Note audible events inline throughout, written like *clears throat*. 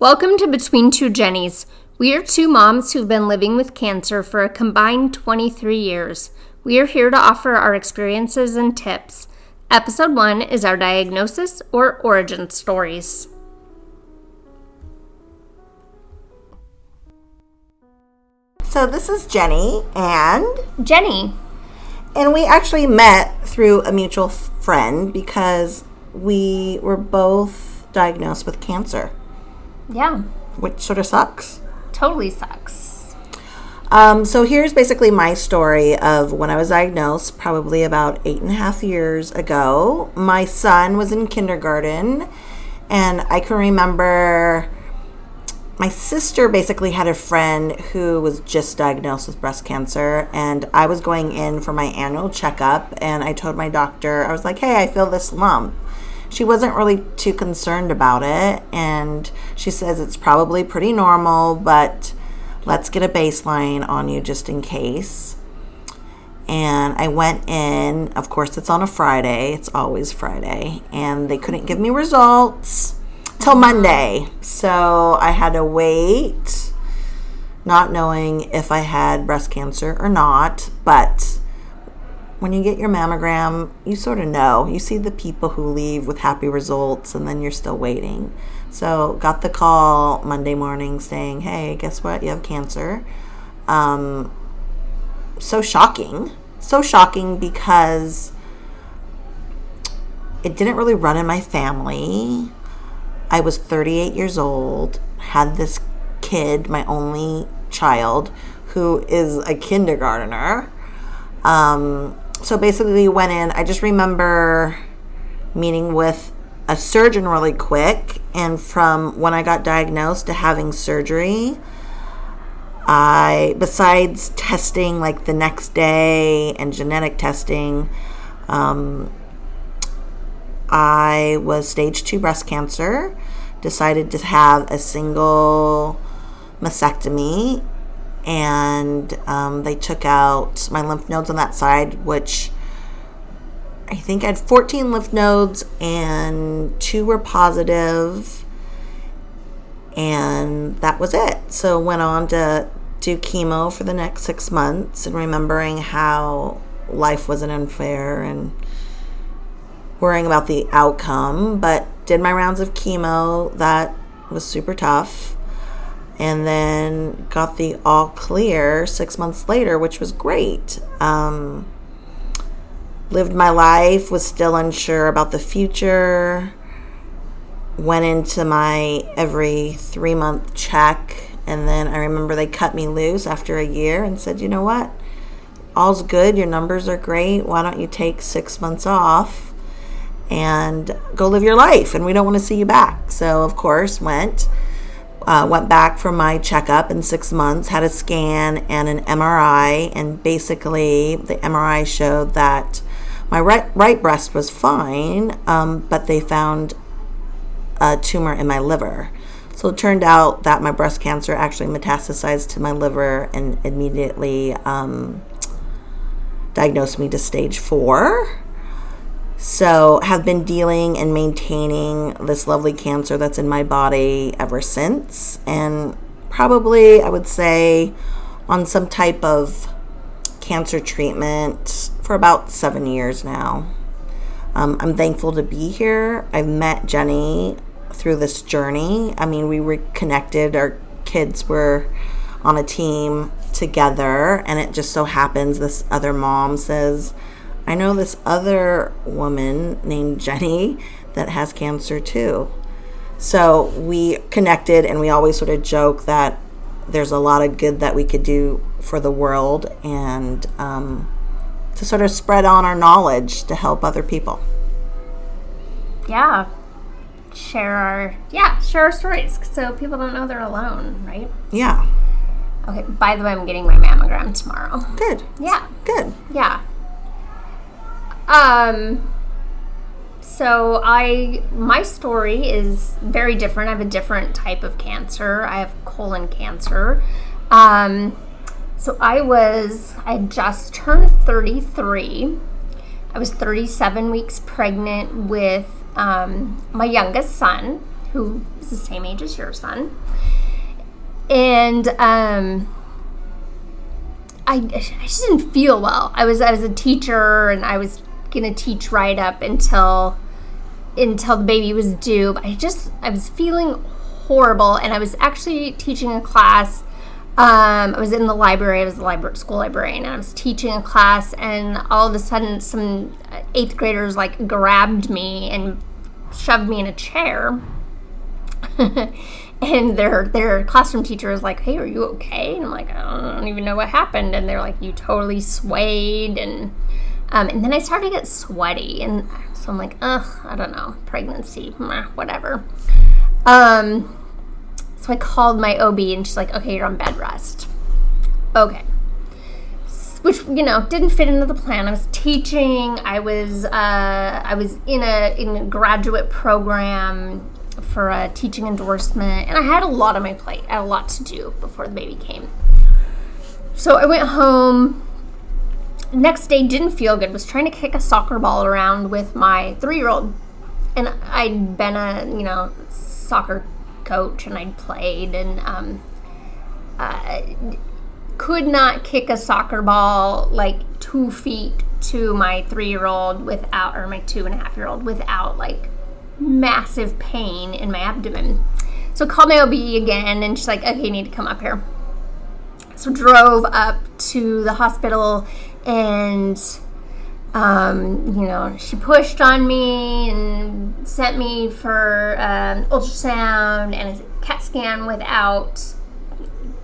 Welcome to Between Two Jennies. We are two moms who've been living with cancer for a combined 23 years. We are here to offer our experiences and tips. Episode 1 is our diagnosis or origin stories. So this is Jenny and Jenny. and we actually met through a mutual friend because we were both diagnosed with cancer, Yeah, which sort of sucks. totally sucks. Um, so here's basically my story of when I was diagnosed, probably about eight and a half years ago. My son was in kindergarten, and I can remember my sister basically had a friend who was just diagnosed with breast cancer, and I was going in for my annual checkup, and I told my doctor, I was like, hey, I feel this lump. She wasn't really too concerned about it, and she says it's probably pretty normal, but let's get a baseline on you just in case. And I went in, of course, it's on a Friday, it's always Friday, and they couldn't give me results till Monday. So I had to wait, not knowing if I had breast cancer or not. But when you get your mammogram, you sort of know. You see the people who leave with happy results, and then you're still waiting. So got the call Monday morning saying, "Hey, guess what? You have cancer." Um, so shocking, so shocking because it didn't really run in my family. I was 38 years old, had this kid, my only child, who is a kindergartner. Um, so basically, we went in. I just remember meeting with a surgeon really quick, and from when I got diagnosed to having surgery, I, besides testing like the next day and genetic testing, um, I was stage two breast cancer, decided to have a single mastectomy, and um, they took out my lymph nodes on that side, which I think I had 14 lymph nodes, and two were positive, and that was it. So went on to do chemo for the next six months, and remembering how life wasn't unfair and worrying about the outcome, but did my rounds of chemo. That was super tough. And then got the all clear six months later, which was great. Um, lived my life, was still unsure about the future. Went into my every three month check. And then I remember they cut me loose after a year and said, you know what? All's good. Your numbers are great. Why don't you take six months off? and go live your life and we don't want to see you back so of course went uh, went back for my checkup in six months had a scan and an mri and basically the mri showed that my right, right breast was fine um, but they found a tumor in my liver. So it turned out that my breast cancer actually metastasized to my liver and immediately um, diagnosed me to stage four so, have been dealing and maintaining this lovely cancer that's in my body ever since. And probably, I would say, on some type of cancer treatment for about seven years now. Um, I'm thankful to be here. I've met Jenny through this journey. I mean, we were connected, our kids were on a team together, and it just so happens this other mom says, I know this other woman named Jenny that has cancer too. So we connected and we always sort of joke that there's a lot of good that we could do for the world and um, to sort of spread on our knowledge to help other people. Yeah. Share our yeah, share our stories so people don't know they're alone, right? Yeah. Okay, by the way, I'm getting my mammogram tomorrow. Good. Yeah. Good. Yeah. Um so I my story is very different. I have a different type of cancer. I have colon cancer. Um so I was I just turned 33. I was 37 weeks pregnant with um, my youngest son. who is the same age as your son. And um, I, I just didn't feel well. I was I was a teacher and I was gonna teach right up until until the baby was due. But I just I was feeling horrible, and I was actually teaching a class. Um, I was in the library. I was the library, school librarian, and I was teaching a class. And all of a sudden, some eighth graders like grabbed me and shoved me in a chair. *laughs* and their their classroom teacher was like, "Hey, are you okay?" And I'm like, "I don't even know what happened." And they're like, "You totally swayed." And um, and then I started to get sweaty, and so I'm like, "Ugh, I don't know, pregnancy, whatever." Um, so I called my OB, and she's like, "Okay, you're on bed rest." Okay. Which you know didn't fit into the plan. I was teaching. I was uh, I was in a in a graduate program for a teaching endorsement, and I had a lot on my plate. I had a lot to do before the baby came. So I went home. Next day didn't feel good. Was trying to kick a soccer ball around with my three-year-old, and I'd been a you know soccer coach, and I'd played, and um, uh, could not kick a soccer ball like two feet to my three-year-old without, or my two and a half-year-old without like massive pain in my abdomen. So called my OB again, and she's like, okay, you need to come up here. So drove up to the hospital, and um, you know, she pushed on me and sent me for um, ultrasound and a CAT scan without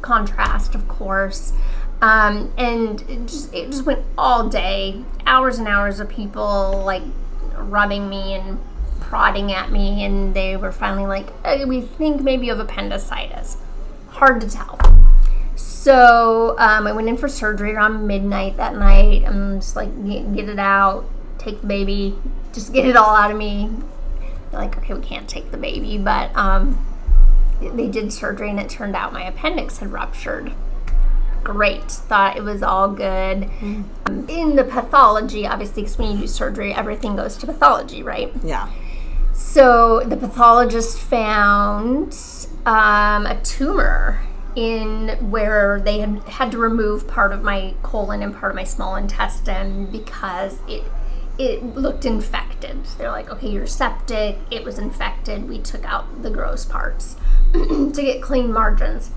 contrast, of course. Um, and it just it just went all day, hours and hours of people like rubbing me and prodding at me, and they were finally like, hey, "We think maybe you have appendicitis." Hard to tell. So um, I went in for surgery around midnight that night. I'm just like, get, get it out, take the baby, just get it all out of me. They're like, okay, we can't take the baby, but um, they did surgery, and it turned out my appendix had ruptured great. Thought it was all good. Mm. In the pathology, obviously, because when you do surgery, everything goes to pathology, right? Yeah. So the pathologist found um, a tumor in where they had had to remove part of my colon and part of my small intestine because it it looked infected. They're like, okay, you're septic. It was infected. We took out the gross parts *clears throat* to get clean margins.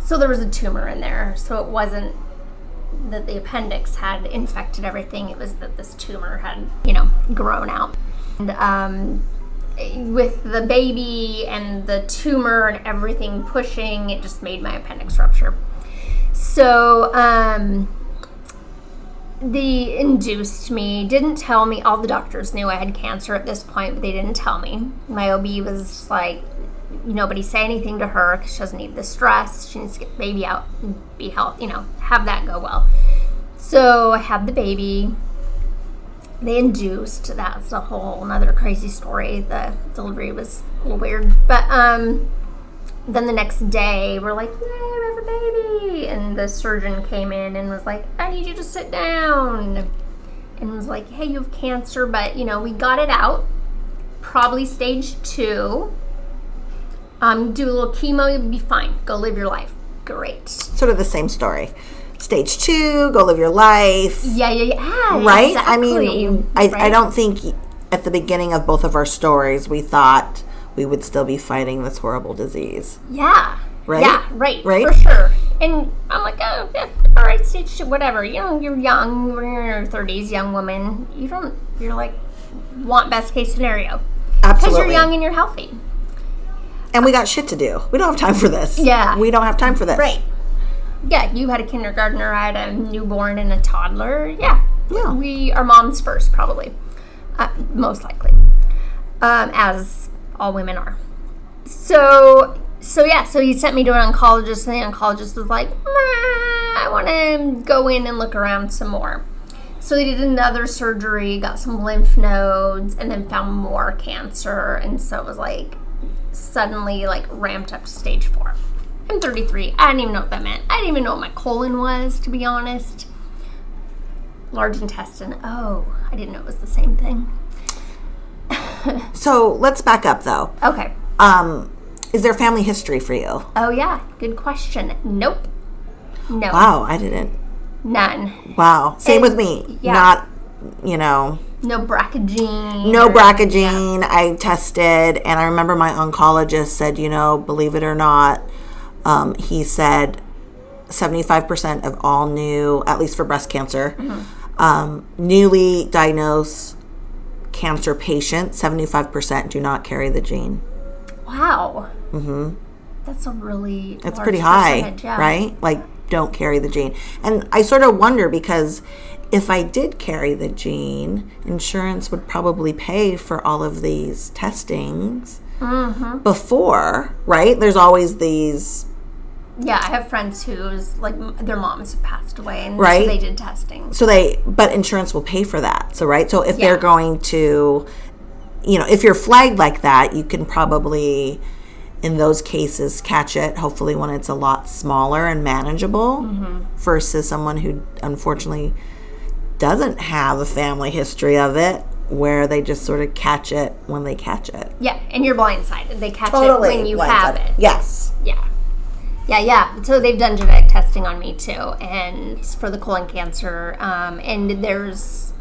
So there was a tumor in there. So it wasn't that the appendix had infected everything. It was that this tumor had, you know, grown out. And um, with the baby and the tumor and everything pushing, it just made my appendix rupture. So, um, they induced me, didn't tell me. All the doctors knew I had cancer at this point, but they didn't tell me. My OB was like, nobody say anything to her because she doesn't need the stress. She needs to get the baby out and be healthy, you know, have that go well. So I had the baby they induced. That's a whole another crazy story. The delivery was a little weird, but um, then the next day we're like, "Yay, we have a baby!" And the surgeon came in and was like, "I need you to sit down," and was like, "Hey, you have cancer, but you know we got it out. Probably stage two. Um, do a little chemo, you'll be fine. Go live your life. Great. Sort of the same story." Stage two, go live your life. Yeah, yeah, yeah. Ah, right? Exactly. I mean, I, Right. I don't think at the beginning of both of our stories we thought we would still be fighting this horrible disease. Yeah. Right? Yeah, right. Right? For sure. And I'm like, oh, yeah, all right, stage two, whatever. You know, you're young, you're in your 30s, young woman. You don't, you're like, want best case scenario. Absolutely. Because you're young and you're healthy. And we got shit to do. We don't have time for this. Yeah. We don't have time for this. Right. Yeah, you had a kindergartner, I had a newborn and a toddler. Yeah. Yeah. We are moms first, probably. Uh, most likely. Um, as all women are. So, so yeah, so he sent me to an oncologist, and the oncologist was like, I want to go in and look around some more. So they did another surgery, got some lymph nodes, and then found more cancer. And so it was like suddenly like ramped up to stage four. I'm 33. I didn't even know what that meant. I didn't even know what my colon was, to be honest. Large intestine. Oh, I didn't know it was the same thing. So let's back up though. Okay. Um, is there family history for you? Oh yeah, good question. Nope. No. Wow, I didn't. None. Wow. Same And- with me. yeah. Not, you know, No BRCA gene. no or- BRCA gene. I tested, and I remember my oncologist said, you know, believe it or not, um, he said 75% of all new, at least for breast cancer, um, newly diagnosed cancer patients, 75% do not carry the gene. Wow. Mm-hmm. That's a really. That's pretty high, yeah. right? Like, don't carry the gene. And I sort of wonder because if I did carry the gene, insurance would probably pay for all of these testings Mm-hmm. before, right? There's always these, Yeah, I have friends whose like their moms have passed away, and Right. so they did testing. so they, but insurance will pay for that. So, right? So if they're going to, you know, if you're flagged like that, you can probably, in those cases, catch it, hopefully when it's a lot smaller and manageable Mm-hmm. versus someone who unfortunately doesn't have a family history of it where they just sort of catch it when they catch it. Yeah, and you're blindsided. They catch it when you have it. Yes. Yeah. Yeah, yeah. So they've done genetic testing on me too, and for the colon cancer. Um, and there's,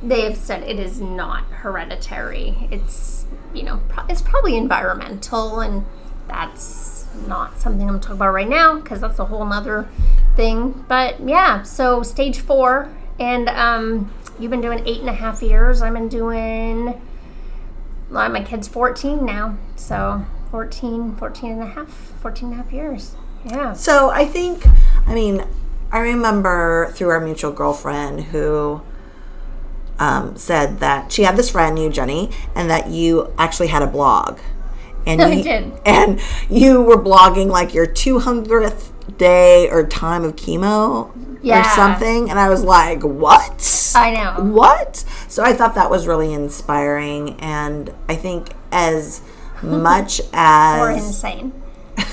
they have said it is not hereditary. It's, you know, pro- it's probably environmental, and that's not something I'm talking about right now because that's a whole nother thing. But yeah, so stage four, and um, you've been doing eight and a half years. I've been doing well, my kid's 14 now, so 14, 14 and a half, 14 and a half years. Yeah. So I think, I mean, I remember through our mutual girlfriend who um, said that she had this friend, you Jenny, and that you actually had a blog. And *laughs* I you, did. And you were blogging like your 200th day or time of chemo or something. And I was like, what? I know. what? So I thought that was really inspiring. And I think as *laughs* much as Or insane.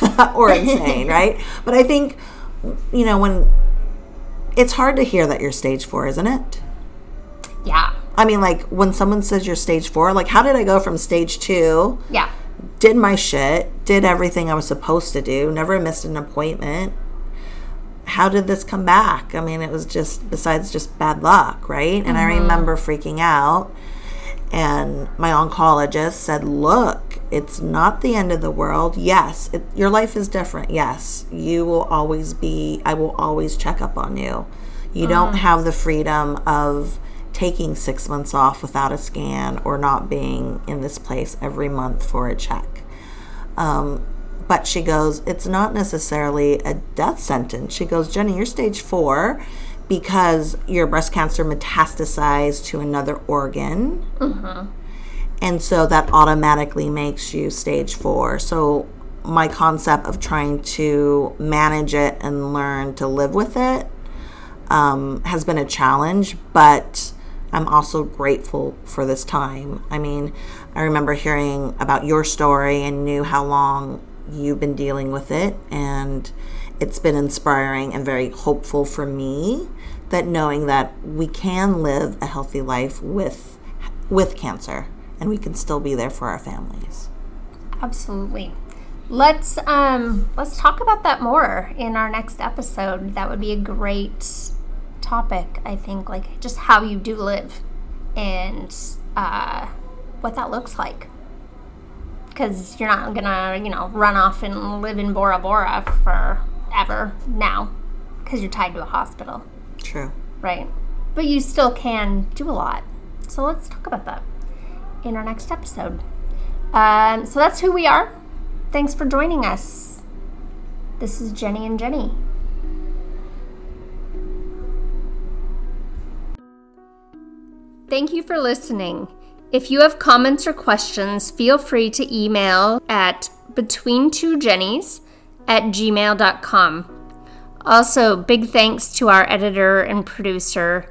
*laughs* or insane, *laughs* right? But I think, you know, when it's hard to hear that you're stage four, isn't it? Yeah. I mean, like when someone says you're stage four, like how did I go from stage two, Yeah. did my shit, did everything I was supposed to do, never missed an appointment? How did this come back? I mean, it was just besides just bad luck, right? And I mm-hmm. remember freaking out. And my oncologist said, Look, it's not the end of the world. Yes, it, your life is different. Yes, you will always be, I will always check up on you. You don't have the freedom of taking six months off without a scan or not being in this place every month for a check. Um, but she goes, it's not necessarily a death sentence. She goes, Jenny, you're stage four because your breast cancer metastasized to another organ. And so that automatically makes you stage four. So my concept of trying to manage it and learn to live with it um, has been a challenge, but I'm also grateful for this time. I mean, I remember hearing about your story and knew how long you've been dealing with it, and it's been inspiring and very hopeful for me that knowing that we can live a healthy life with with cancer and we can still be there for our families. Absolutely. Let's um let's talk about that more in our next episode. That would be a great topic, I think, like just how you do live and uh what that looks like. Cuz you're not to, you know, run off and live in Bora Bora forever now cuz you're tied to a hospital, True. right? But you still can do a lot. So let's talk about that in our next episode. Um, so that's who we are. Thanks for joining us. This is Jenny and Jenny. Thank you for listening. If you have comments or questions, feel free to email at between two betweentwojennies at gmail.com. Also, big thanks to our editor and producer,